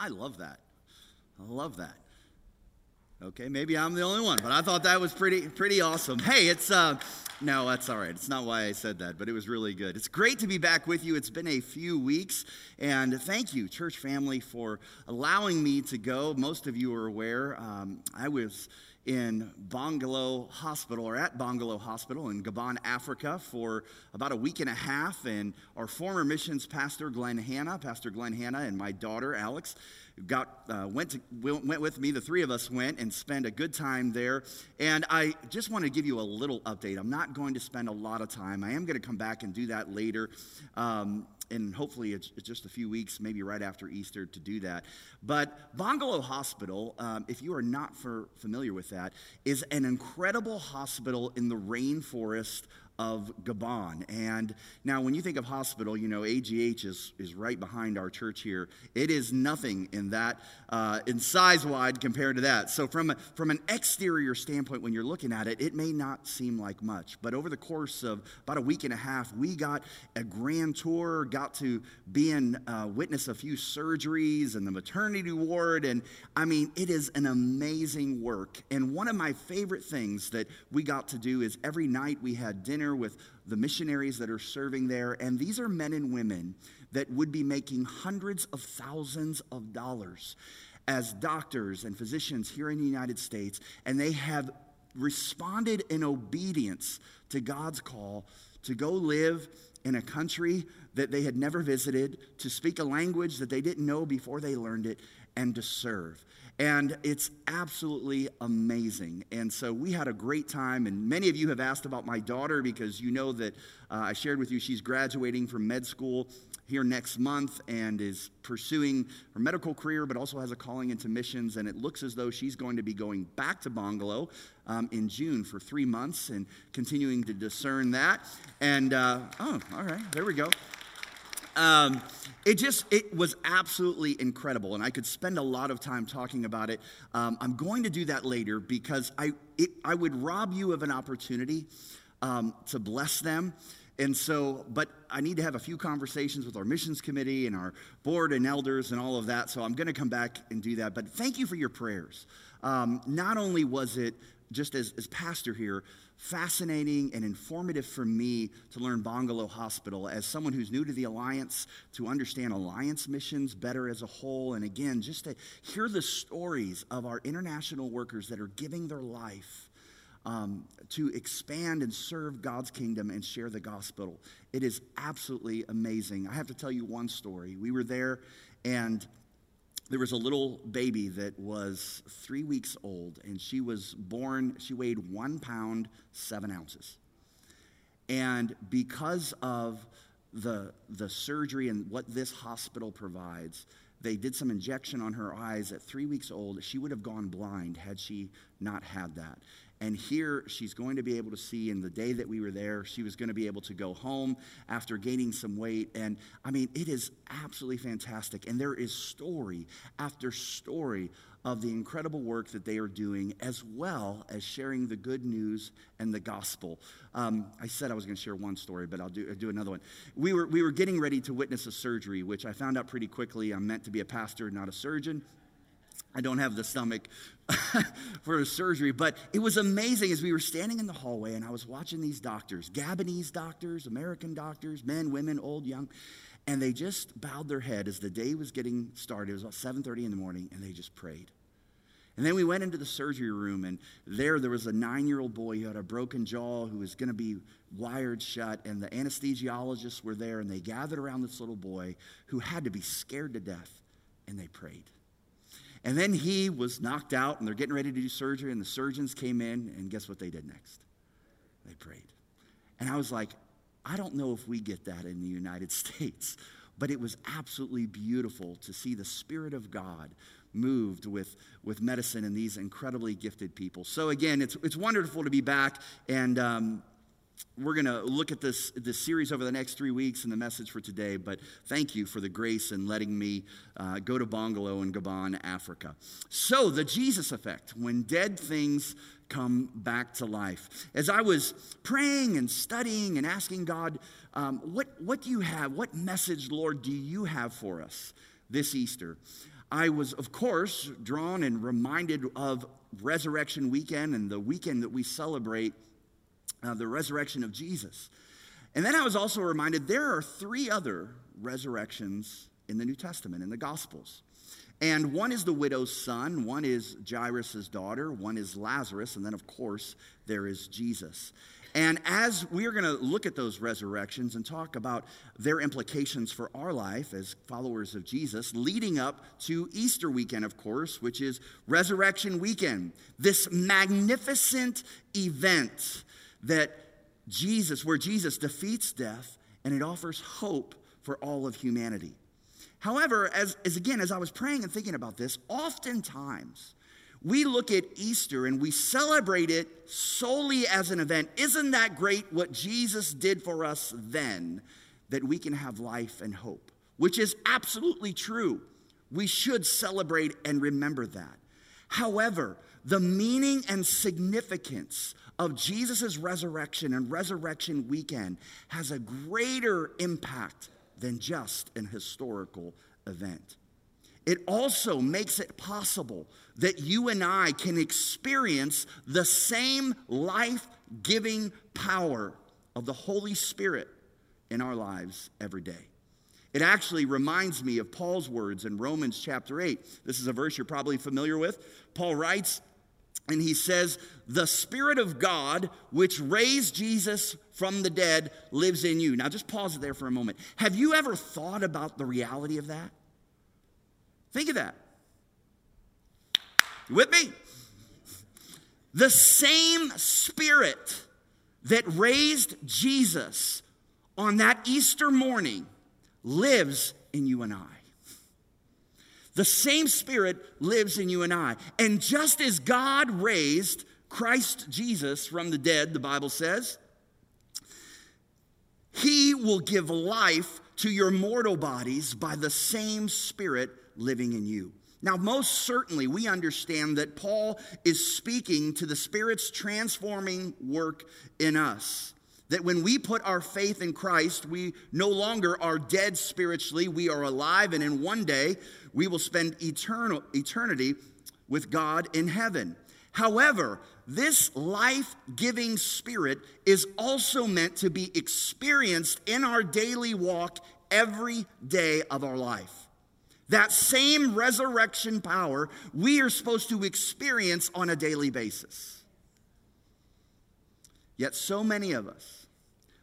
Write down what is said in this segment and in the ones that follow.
I love that. I love that. Okay, maybe I'm the only one, but I thought that was pretty pretty awesome. Hey, it's uh no, that's all right. It's not why I said that, but it was really good. It's great to be back with you. It's been a few weeks, and thank you, church family, for allowing me to go. Most of you are aware um, I was in Bongolo Hospital or at Bongolo Hospital in Gabon, Africa for about a week and a half. And our former missions pastor, Glenn Hanna, Pastor Glenn Hanna, and my daughter, Alex, got uh, went to went with me. The three of us went and spent a good time there. And I just want to give you a little update. I'm not going to spend a lot of time. I am going to come back and do that later. Um, and hopefully it's, just a few weeks, maybe right after Easter, to do that. But Bongolo Hospital, um, if you are not familiar with that, is an incredible hospital in the rainforest of Gabon. And now, when you think of hospital, you know, AGH is, is right behind our church here. It is nothing in that, uh, in size wide compared to that. So, from, a, from an exterior standpoint, when you're looking at it, it may not seem like much. But over the course of about a week and a half, we got a grand tour, got to be in, uh, witness a few surgeries and the maternity ward. And I mean, it is an amazing work. And one of my favorite things that we got to do is every night we had dinner with the missionaries that are serving there. And these are men and women that would be making hundreds of thousands of dollars as doctors and physicians here in the United States. And they have responded in obedience to God's call to go live in a country that they had never visited, to speak a language that they didn't know before they learned it, and to serve. And it's absolutely amazing. And so we had a great time. And many of you have asked about my daughter because you know that uh, I shared with you she's graduating from med school here next month and is pursuing her medical career, but also has a calling into missions. And it looks as though she's going to be going back to Bongolo um, in June for three months and continuing to discern that. And, uh, oh, all right, there we go. Um, it just it was absolutely incredible and i could spend a lot of time talking about it. Um, i'm going to do that later because i it, i would rob you of an opportunity um, to bless them. And so but i need to have a few conversations with our missions committee and our board and elders and all of that so i'm going to come back and do that. But thank you for your prayers. Um, not only was it just as, as pastor here fascinating and informative for me to learn Bongolo Hospital as someone who's new to the Alliance, to understand Alliance missions better as a whole, and again, just to hear the stories of our international workers that are giving their life um, to expand and serve God's kingdom and share the gospel. It is absolutely amazing. I have to tell you one story. We were there, and there was a little baby that was three weeks old, and she was born, she weighed one pound, seven ounces. And because of the, the surgery and what this hospital provides, they did some injection on her eyes at three weeks old. She would have gone blind had she not had that. And here she's going to be able to see, in the day that we were there, she was going to be able to go home after gaining some weight. And I mean, it is absolutely fantastic. And there is story after story of the incredible work that they are doing, as well as sharing the good news and the gospel. Um, I said I was going to share one story, but I'll do, I'll do another one. We were, we were getting ready to witness a surgery, which I found out pretty quickly. I'm meant to be a pastor, not a surgeon. I don't have the stomach for a surgery, but it was amazing as we were standing in the hallway and I was watching these doctors, Gabonese doctors, American doctors, men, women, old, young, and they just bowed their head as the day was getting started. It was about 7:30 in the morning, and they just prayed. And then we went into the surgery room, and there there was a nine-year-old boy who had a broken jaw who was going to be wired shut, and the anesthesiologists were there, and they gathered around this little boy who had to be scared to death, and they prayed. And then he was knocked out, and they're getting ready to do surgery, and the surgeons came in, and guess what they did next? They prayed. And I was like, I don't know if we get that in the United States, but it was absolutely beautiful to see the Spirit of God moved with, with medicine and these incredibly gifted people. So, again, it's, it's wonderful to be back. And um, we're going to look at this, this series over the next three weeks and the message for today, but thank you for the grace in letting me uh, go to Bongolo in Gabon, Africa. So, the Jesus effect, when dead things come back to life. As I was praying and studying and asking God, um, what, what do you have? What message, Lord, do you have for us this Easter? I was, of course, drawn and reminded of Resurrection Weekend and the weekend that we celebrate uh, the resurrection of Jesus. And then I was also reminded there are three other resurrections in the New Testament, in the Gospels. And one is the widow's son, one is Jairus' daughter, one is Lazarus, and then, of course, there is Jesus. And as we're going to look at those resurrections and talk about their implications for our life as followers of Jesus, leading up to Easter weekend, of course, which is Resurrection Weekend, this magnificent event that Jesus, where Jesus defeats death and it offers hope for all of humanity. However, as, as again, as I was praying and thinking about this, oftentimes we look at Easter and we celebrate it solely as an event. Isn't that great what Jesus did for us then that we can have life and hope? Which is absolutely true. We should celebrate and remember that. However, the meaning and significance of Jesus' resurrection and resurrection weekend has a greater impact than just an historical event. It also makes it possible that you and I can experience the same life giving power of the Holy Spirit in our lives every day. It actually reminds me of Paul's words in Romans chapter 8. This is a verse you're probably familiar with. Paul writes, and he says, The Spirit of God, which raised Jesus from the dead, lives in you. Now, just pause it there for a moment. Have you ever thought about the reality of that? Think of that. You with me? The same Spirit that raised Jesus on that Easter morning lives in you and I. The same Spirit lives in you and I. And just as God raised Christ Jesus from the dead, the Bible says, He will give life to your mortal bodies by the same Spirit living in you. Now, most certainly, we understand that Paul is speaking to the Spirit's transforming work in us. That when we put our faith in Christ, we no longer are dead spiritually, we are alive, and in one day we will spend eternal, eternity with God in heaven. However, this life giving spirit is also meant to be experienced in our daily walk every day of our life. That same resurrection power we are supposed to experience on a daily basis. Yet, so many of us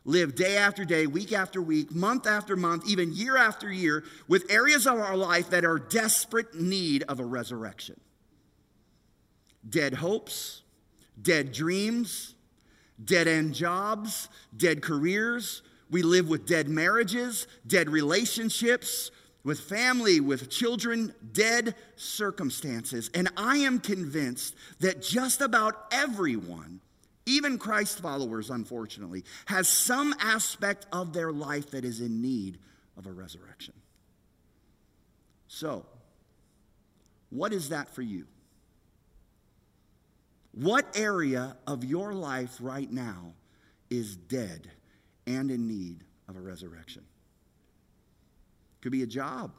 live day after day, week after week, month after month, even year after year, with areas of our life that are desperate need of a resurrection. Dead hopes, dead dreams, dead end jobs, dead careers. We live with dead marriages, dead relationships, with family, with children, dead circumstances. And I am convinced that just about everyone even Christ followers, unfortunately, has some aspect of their life that is in need of a resurrection. So, what is that for you? What area of your life right now is dead and in need of a resurrection? Could be a job.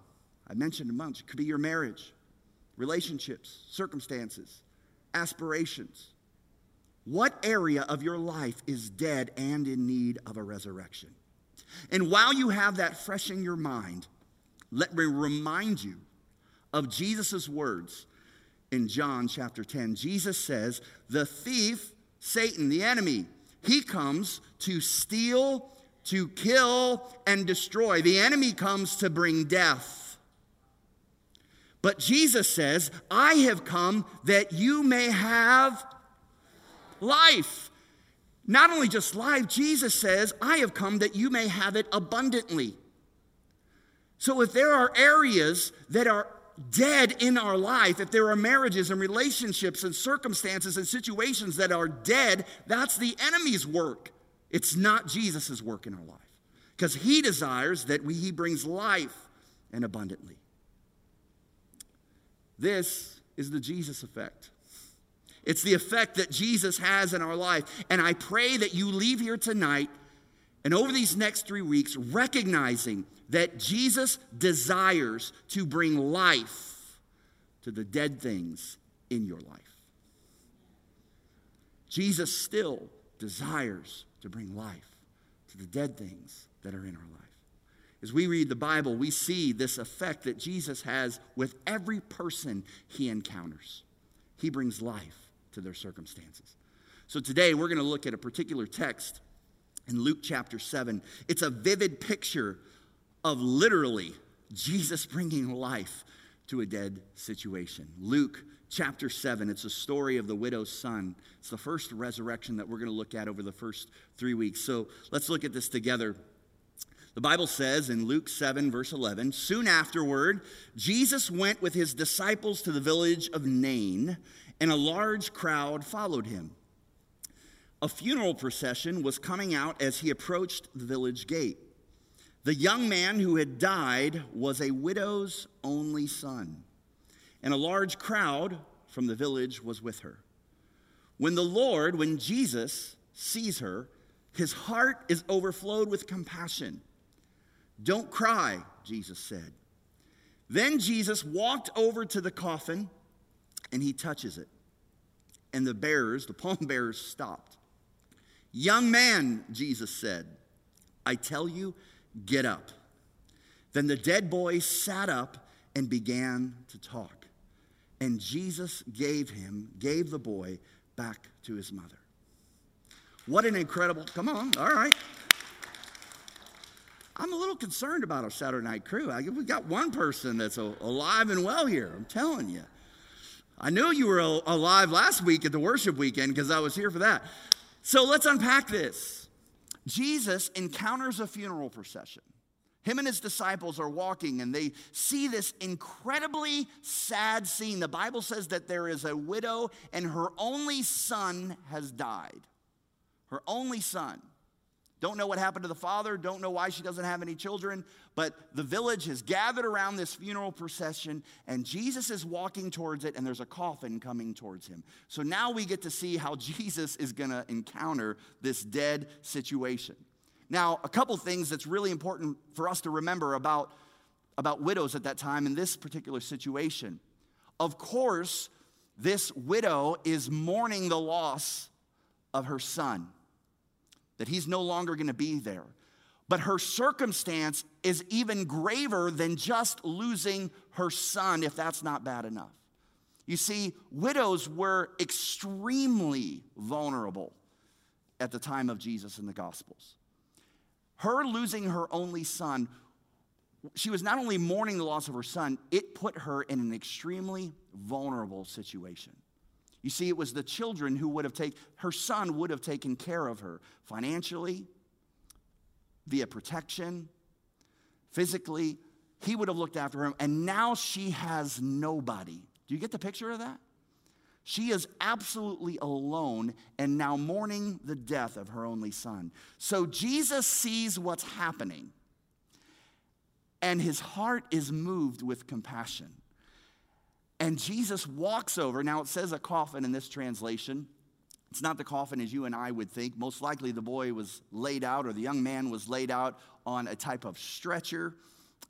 I mentioned a bunch. Could be your marriage, relationships, circumstances, aspirations. What area of your life is dead and in need of a resurrection? And while you have that fresh in your mind, let me remind you of Jesus' words in John chapter 10. Jesus says, The thief, Satan, the enemy, he comes to steal, to kill, and destroy. The enemy comes to bring death. But Jesus says, I have come that you may have life. Not only just life, Jesus says, I have come that you may have it abundantly. So if there are areas that are dead in our life, if there are marriages and relationships and circumstances and situations that are dead, that's the enemy's work. It's not Jesus' work in our life. Because he desires that we, he brings life and abundantly. This is the Jesus effect. It's the effect that Jesus has in our life. And I pray that you leave here tonight and over these next three weeks recognizing that Jesus desires to bring life to the dead things in your life. Jesus still desires to bring life to the dead things that are in our life. As we read the Bible, we see this effect that Jesus has with every person he encounters. He brings life to their circumstances. So today we're going to look at a particular text in Luke chapter 7. It's a vivid picture of literally Jesus bringing life to a dead situation. Luke chapter 7, it's a story of the widow's son. It's the first resurrection that we're going to look at over the first three weeks. So let's look at this together. The Bible says in Luke 7, verse 11, soon afterward, Jesus went with his disciples to the village of Nain, and a large crowd followed him. A funeral procession was coming out as he approached the village gate. The young man who had died was a widow's only son, and a large crowd from the village was with her. When the Lord, when Jesus sees her, his heart is overflowed with compassion don't cry, Jesus said. Then Jesus walked over to the coffin and he touches it. And the bearers, the palm bearers, stopped. Young man, Jesus said, I tell you, get up. Then the dead boy sat up and began to talk. And Jesus gave him, gave the boy back to his mother. What an incredible, come on, all right. I'm a little concerned about our Saturday night crew. I, we got one person that's alive and well here. I'm telling you. I knew you were alive last week at the worship weekend because I was here for that. So let's unpack this. Jesus encounters a funeral procession. Him and his disciples are walking and they see this incredibly sad scene. The Bible says that there is a widow and her only son has died. Her only son. Don't know what happened to the father, don't know why she doesn't have any children, but the village has gathered around this funeral procession, and Jesus is walking towards it, and there's a coffin coming towards him. So now we get to see how Jesus is going to encounter this dead situation. Now, a couple things that's really important for us to remember about, about widows at that time in this particular situation. Of course, this widow is mourning the loss of her son that he's no longer going to be there. But her circumstance is even graver than just losing her son, if that's not bad enough. You see, widows were extremely vulnerable at the time of Jesus in the Gospels. Her losing her only son, she was not only mourning the loss of her son, it put her in an extremely vulnerable situation. You see, it was the children who would have taken, her son would have taken care of her financially, via protection, physically. He would have looked after her, and now she has nobody. Do you get the picture of that? She is absolutely alone and now mourning the death of her only son. So Jesus sees what's happening, and his heart is moved with compassion. And Jesus walks over. Now, it says a coffin in this translation. It's not the coffin as you and I would think. Most likely, the boy was laid out, or the young man was laid out on a type of stretcher.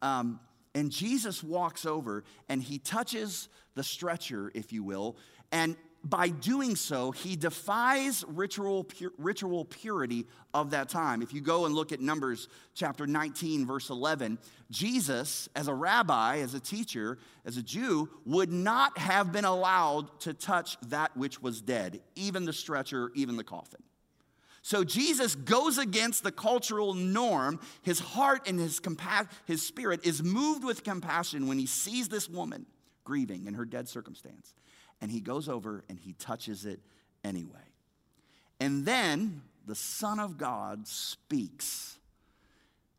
Um, and Jesus walks over and he touches the stretcher, if you will, and by doing so, he defies ritual, pu- ritual purity of that time. If you go and look at Numbers chapter 19, verse 11, Jesus, as a rabbi, as a teacher, as a Jew, would not have been allowed to touch that which was dead, even the stretcher, even the coffin. So Jesus goes against the cultural norm. His heart and his, compa- his spirit is moved with compassion when he sees this woman grieving in her dead circumstance and he goes over and he touches it anyway. And then the Son of God speaks.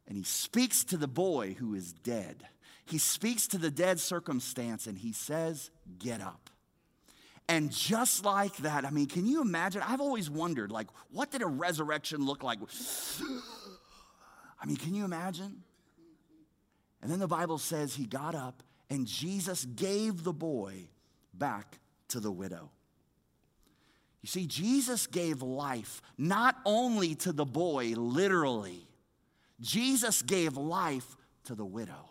And he speaks to the boy who is dead. he speaks to the dead circumstance and he says, Get up. And just like that, I mean, can you imagine? I've always wondered, like, what did a resurrection look like? I mean, can you imagine? And then the Bible says he got up and Jesus gave the boy back to the widow. You see, Jesus gave life not only to the boy, literally, Jesus gave life to the widow.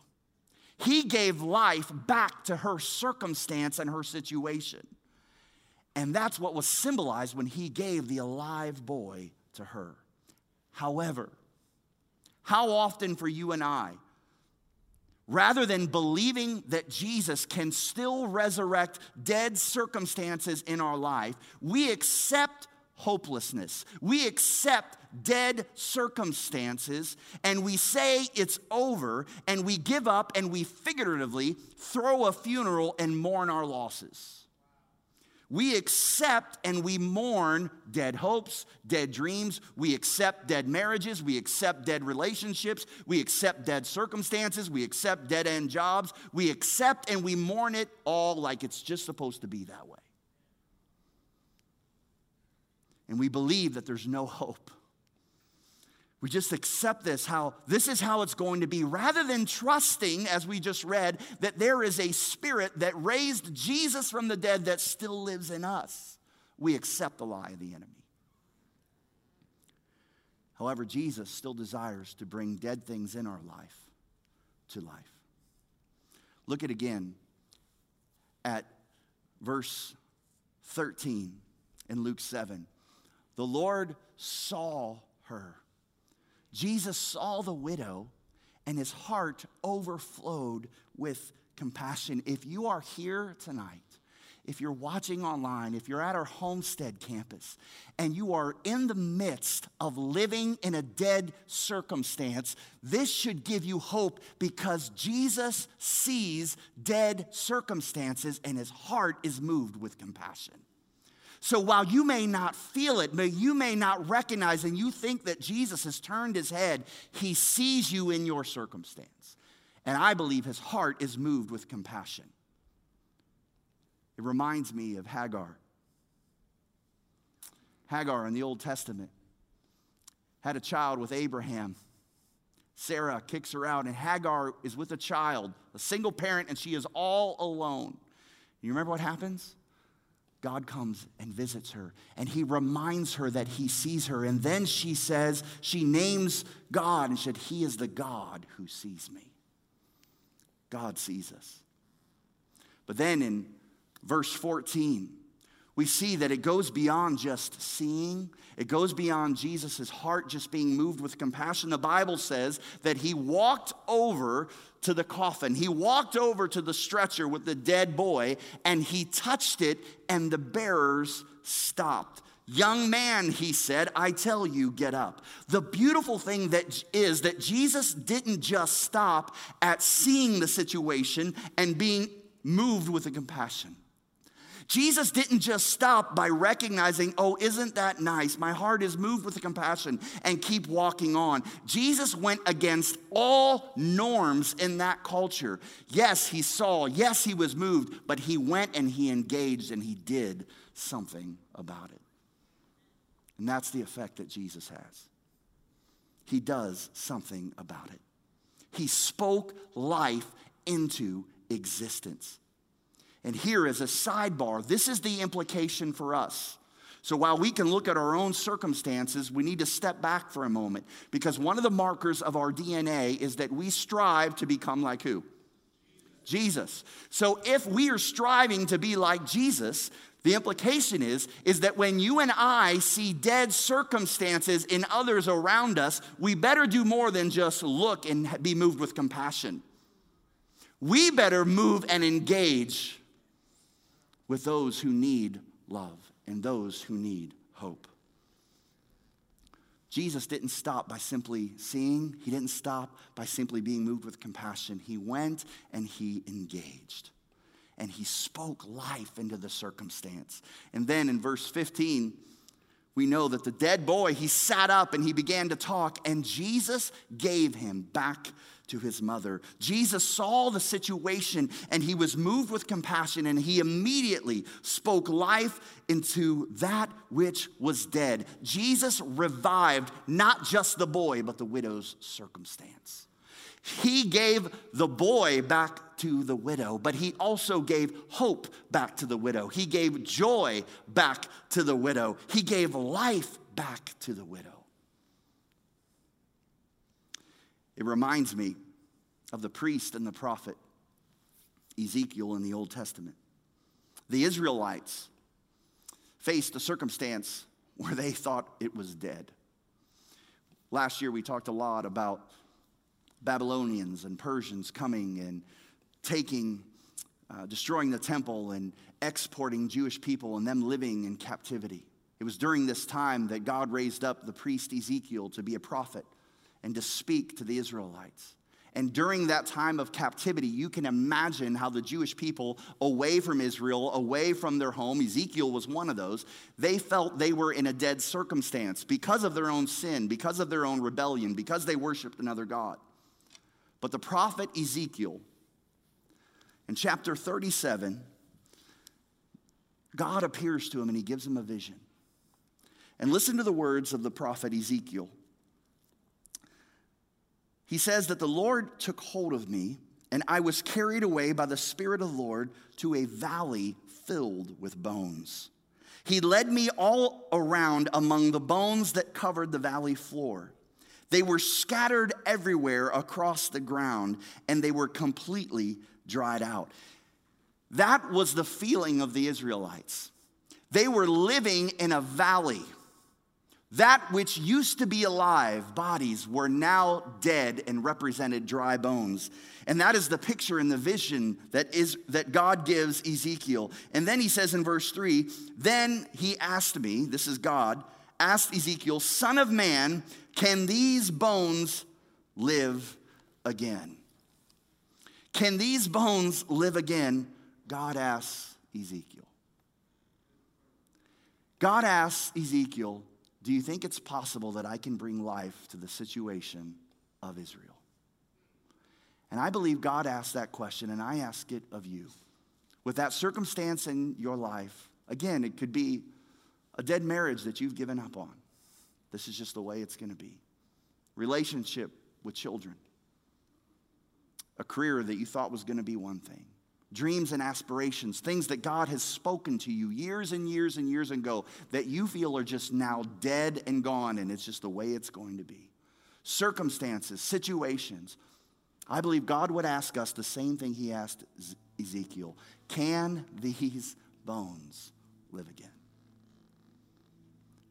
He gave life back to her circumstance and her situation. And that's what was symbolized when he gave the alive boy to her. However, how often for you and I, rather than believing that Jesus can still resurrect dead circumstances in our life, we accept hopelessness. We accept dead circumstances and we say it's over and we give up and we figuratively throw a funeral and mourn our losses. We accept and we mourn dead hopes, dead dreams. We accept dead marriages. We accept dead relationships. We accept dead circumstances. We accept dead end jobs. We accept and we mourn it all like it's just supposed to be that way. And we believe that there's no hope. We just accept this, how this is how it's going to be, rather than trusting, as we just read, that there is a spirit that raised Jesus from the dead that still lives in us. We accept the lie of the enemy. However, Jesus still desires to bring dead things in our life to life. Look at again at verse 13 in Luke 7. The Lord saw her Jesus saw the widow and his heart overflowed with compassion. If you are here tonight, if you're watching online, if you're at our Homestead campus, and you are in the midst of living in a dead circumstance, this should give you hope because Jesus sees dead circumstances and his heart is moved with compassion. So while you may not feel it, but you may not recognize, and you think that Jesus has turned his head, he sees you in your circumstance. And I believe his heart is moved with compassion. It reminds me of Hagar. Hagar in the Old Testament had a child with Abraham. Sarah kicks her out, and Hagar is with a child, a single parent, and she is all alone. You remember what happens? God comes and visits her and he reminds her that he sees her. And then she says, she names God and said, He is the God who sees me. God sees us. But then in verse 14, we see that it goes beyond just seeing, it goes beyond Jesus' heart just being moved with compassion. The Bible says that he walked over to the coffin, he walked over to the stretcher with the dead boy, and he touched it, and the bearers stopped. Young man, he said, I tell you, get up. The beautiful thing that is that Jesus didn't just stop at seeing the situation and being moved with a compassion. Jesus didn't just stop by recognizing, oh, isn't that nice? My heart is moved with compassion and keep walking on. Jesus went against all norms in that culture. Yes, he saw, yes, he was moved, but he went and he engaged and he did something about it. And that's the effect that Jesus has. He does something about it. He spoke life into existence. And here is a sidebar, this is the implication for us. So while we can look at our own circumstances, we need to step back for a moment because one of the markers of our DNA is that we strive to become like who? Jesus. So if we are striving to be like Jesus, the implication is is that when you and I see dead circumstances in others around us, we better do more than just look and be moved with compassion. We better move and engage with those who need love and those who need hope. Jesus didn't stop by simply seeing, he didn't stop by simply being moved with compassion. He went and he engaged and he spoke life into the circumstance. And then in verse 15, we know that the dead boy, he sat up and he began to talk, and Jesus gave him back to his mother. Jesus saw the situation and he was moved with compassion, and he immediately spoke life into that which was dead. Jesus revived not just the boy, but the widow's circumstance. He gave the boy back to the widow, but he also gave hope back to the widow. He gave joy back to the widow. He gave life back to the widow. It reminds me of the priest and the prophet Ezekiel in the Old Testament. The Israelites faced a circumstance where they thought it was dead. Last year, we talked a lot about Babylonians and Persians coming and taking, uh, destroying the temple and exporting Jewish people and them living in captivity. It was during this time that God raised up the priest Ezekiel to be a prophet and to speak to the Israelites. And during that time of captivity, you can imagine how the Jewish people, away from Israel, away from their home, Ezekiel was one of those, they felt they were in a dead circumstance because of their own sin, because of their own rebellion, because they worshiped another God. But the prophet Ezekiel, in chapter 37, God appears to him and he gives him a vision. And listen to the words of the prophet Ezekiel. He says that the Lord took hold of me, and I was carried away by the Spirit of the Lord to a valley filled with bones. He led me all around among the bones that covered the valley floor. They were scattered everywhere across the ground and they were completely dried out. That was the feeling of the Israelites. They were living in a valley. That which used to be alive, bodies, were now dead and represented dry bones. And that is the picture and the vision that, is, that God gives Ezekiel. And then he says in verse 3 Then he asked me, this is God, asked Ezekiel, Son of man, can these bones live again? Can these bones live again? God asks Ezekiel. God asks Ezekiel, Do you think it's possible that I can bring life to the situation of Israel? And I believe God asked that question, and I ask it of you. With that circumstance in your life, again, it could be a dead marriage that you've given up on. This is just the way it's going to be. Relationship with children. A career that you thought was going to be one thing. Dreams and aspirations, things that God has spoken to you years and years and years ago that you feel are just now dead and gone, and it's just the way it's going to be. Circumstances, situations. I believe God would ask us the same thing He asked Ezekiel Can these bones live again?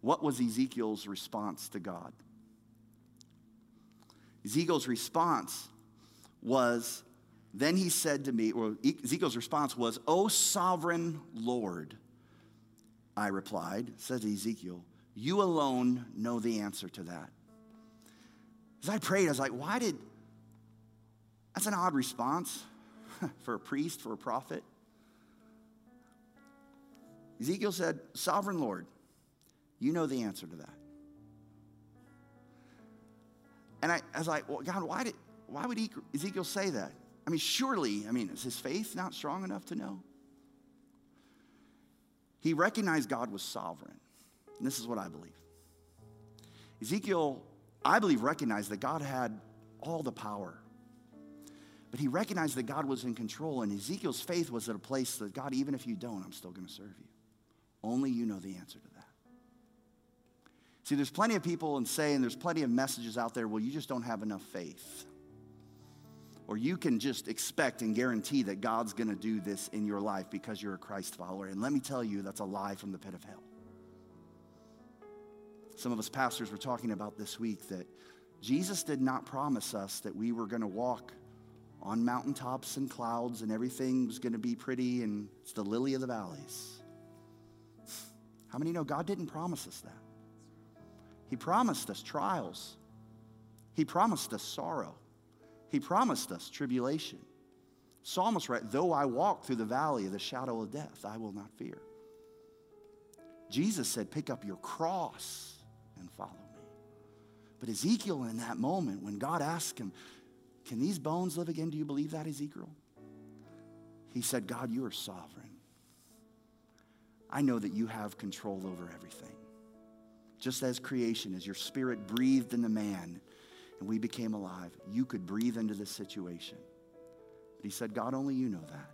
What was Ezekiel's response to God? Ezekiel's response was, then he said to me, or Ezekiel's response was, O sovereign Lord, I replied, said Ezekiel, you alone know the answer to that. As I prayed, I was like, why did, that's an odd response for a priest, for a prophet. Ezekiel said, Sovereign Lord, you know the answer to that. And I, I was like, well, God, why, did, why would Ezekiel say that? I mean, surely, I mean, is his faith not strong enough to know? He recognized God was sovereign. And this is what I believe. Ezekiel, I believe, recognized that God had all the power. But he recognized that God was in control, and Ezekiel's faith was at a place that, God, even if you don't, I'm still going to serve you. Only you know the answer to that. See, there's plenty of people and saying there's plenty of messages out there, well, you just don't have enough faith. Or you can just expect and guarantee that God's going to do this in your life because you're a Christ follower. And let me tell you, that's a lie from the pit of hell. Some of us pastors were talking about this week that Jesus did not promise us that we were going to walk on mountaintops and clouds and everything was going to be pretty and it's the lily of the valleys. How many know God didn't promise us that? He promised us trials. He promised us sorrow. He promised us tribulation. Psalmist right, though I walk through the valley of the shadow of death, I will not fear. Jesus said, Pick up your cross and follow me. But Ezekiel, in that moment, when God asked him, Can these bones live again? Do you believe that, Ezekiel? He said, God, you are sovereign. I know that you have control over everything. Just as creation, as your spirit breathed into man and we became alive, you could breathe into this situation. But he said, God, only you know that.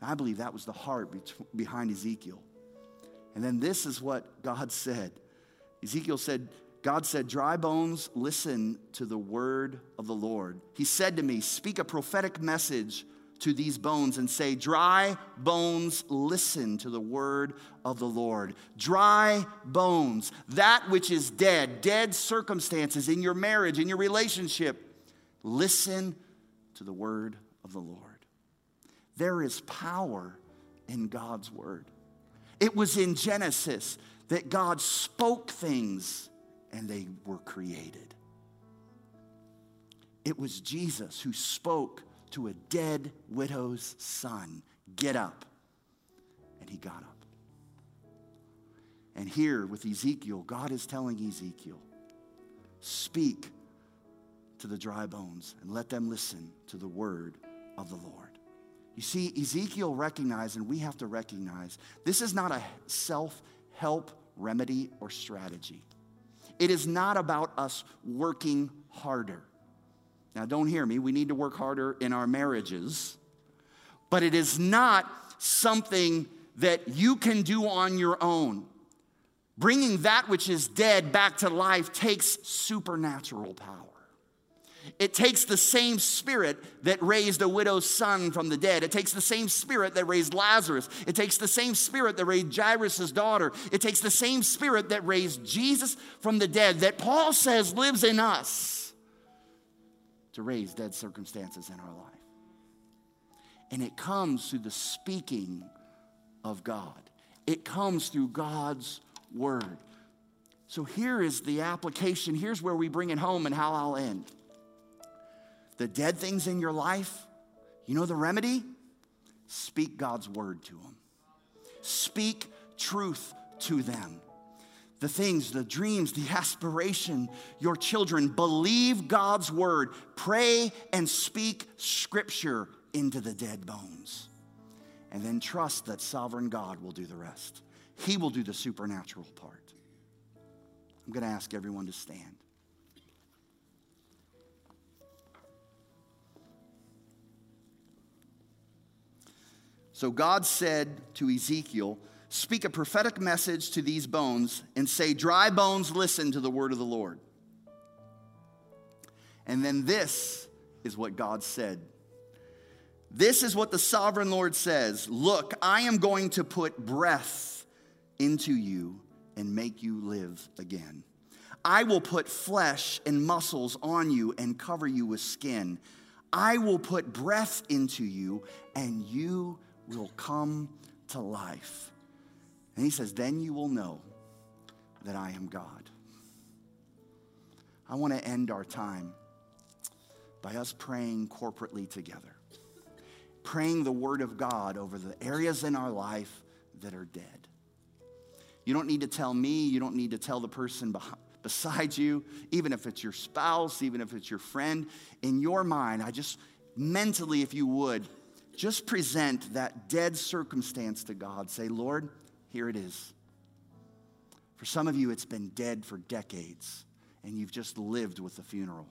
And I believe that was the heart behind Ezekiel. And then this is what God said Ezekiel said, God said, Dry bones, listen to the word of the Lord. He said to me, Speak a prophetic message to these bones and say, Dry bones, listen to the word of the Lord. Dry bones, that which is dead, dead circumstances in your marriage, in your relationship, listen to the word of the Lord. There is power in God's word. It was in Genesis that God spoke things and they were created. It was Jesus who spoke to a dead widow's son, Get up. And he got up. And here with Ezekiel, God is telling Ezekiel, Speak to the dry bones and let them listen to the word of the Lord. You see, Ezekiel recognized, and we have to recognize, this is not a self help remedy or strategy. It is not about us working harder. Now, don't hear me, we need to work harder in our marriages, but it is not something that you can do on your own. Bringing that which is dead back to life takes supernatural power. It takes the same spirit that raised a widow's son from the dead. It takes the same spirit that raised Lazarus. It takes the same spirit that raised Jairus' daughter. It takes the same spirit that raised Jesus from the dead that Paul says lives in us to raise dead circumstances in our life. And it comes through the speaking of God, it comes through God's word. So here is the application. Here's where we bring it home and how I'll end. The dead things in your life, you know the remedy? Speak God's word to them. Speak truth to them the things, the dreams, the aspiration, your children. Believe God's word. Pray and speak scripture into the dead bones. And then trust that sovereign God will do the rest. He will do the supernatural part. I'm going to ask everyone to stand. So God said to Ezekiel, speak a prophetic message to these bones and say, Dry bones, listen to the word of the Lord. And then this is what God said. This is what the sovereign Lord says Look, I am going to put breath into you and make you live again. I will put flesh and muscles on you and cover you with skin. I will put breath into you and you will come to life. And he says, Then you will know that I am God. I want to end our time by us praying corporately together, praying the Word of God over the areas in our life that are dead. You don't need to tell me, you don't need to tell the person behind, beside you, even if it's your spouse, even if it's your friend. In your mind, I just mentally, if you would, just present that dead circumstance to God. Say, Lord, here it is. For some of you, it's been dead for decades, and you've just lived with the funeral.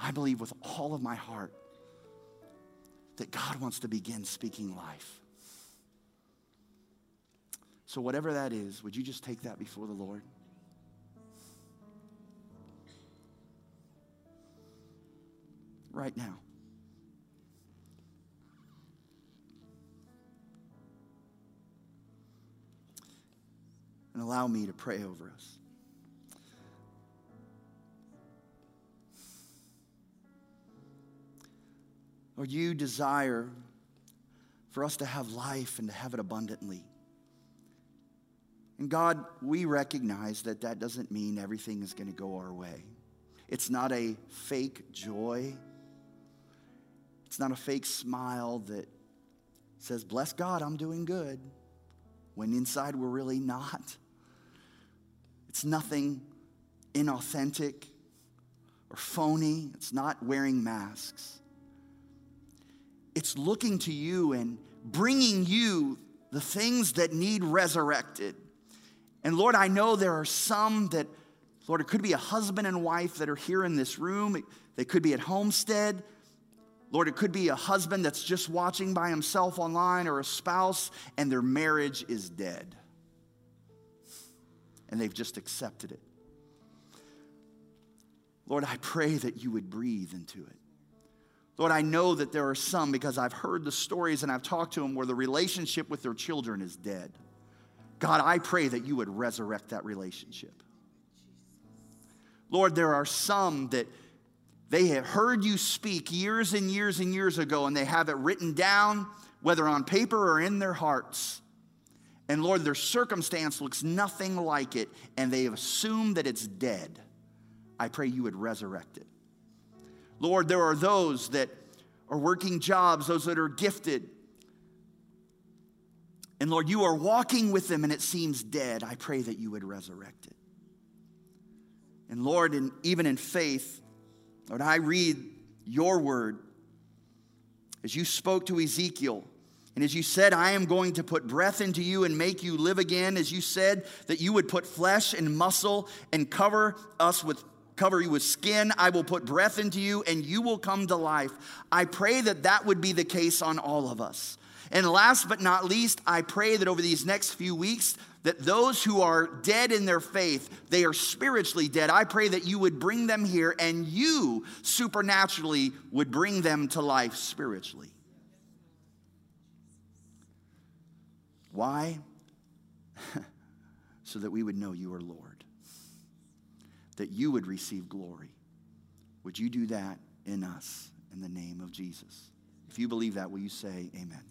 I believe with all of my heart that God wants to begin speaking life. So, whatever that is, would you just take that before the Lord? Right now. And allow me to pray over us. Lord, you desire for us to have life and to have it abundantly. And God, we recognize that that doesn't mean everything is going to go our way. It's not a fake joy. It's not a fake smile that says, Bless God, I'm doing good. when inside we're really not. It's nothing inauthentic or phony, it's not wearing masks. It's looking to you and bringing you the things that need resurrected. And Lord, I know there are some that, Lord, it could be a husband and wife that are here in this room. They could be at Homestead. Lord, it could be a husband that's just watching by himself online or a spouse and their marriage is dead. And they've just accepted it. Lord, I pray that you would breathe into it. Lord, I know that there are some because I've heard the stories and I've talked to them where the relationship with their children is dead. God, I pray that you would resurrect that relationship. Lord, there are some that they have heard you speak years and years and years ago and they have it written down, whether on paper or in their hearts. And Lord, their circumstance looks nothing like it and they have assumed that it's dead. I pray you would resurrect it. Lord, there are those that are working jobs, those that are gifted. And Lord, you are walking with them and it seems dead. I pray that you would resurrect it. And Lord, in, even in faith, Lord, I read your word as you spoke to Ezekiel. And as you said, I am going to put breath into you and make you live again, as you said that you would put flesh and muscle and cover us with cover you with skin. I will put breath into you and you will come to life. I pray that that would be the case on all of us. And last but not least, I pray that over these next few weeks, that those who are dead in their faith, they are spiritually dead. I pray that you would bring them here and you supernaturally would bring them to life spiritually. Why? so that we would know you are Lord that you would receive glory. Would you do that in us in the name of Jesus? If you believe that, will you say amen?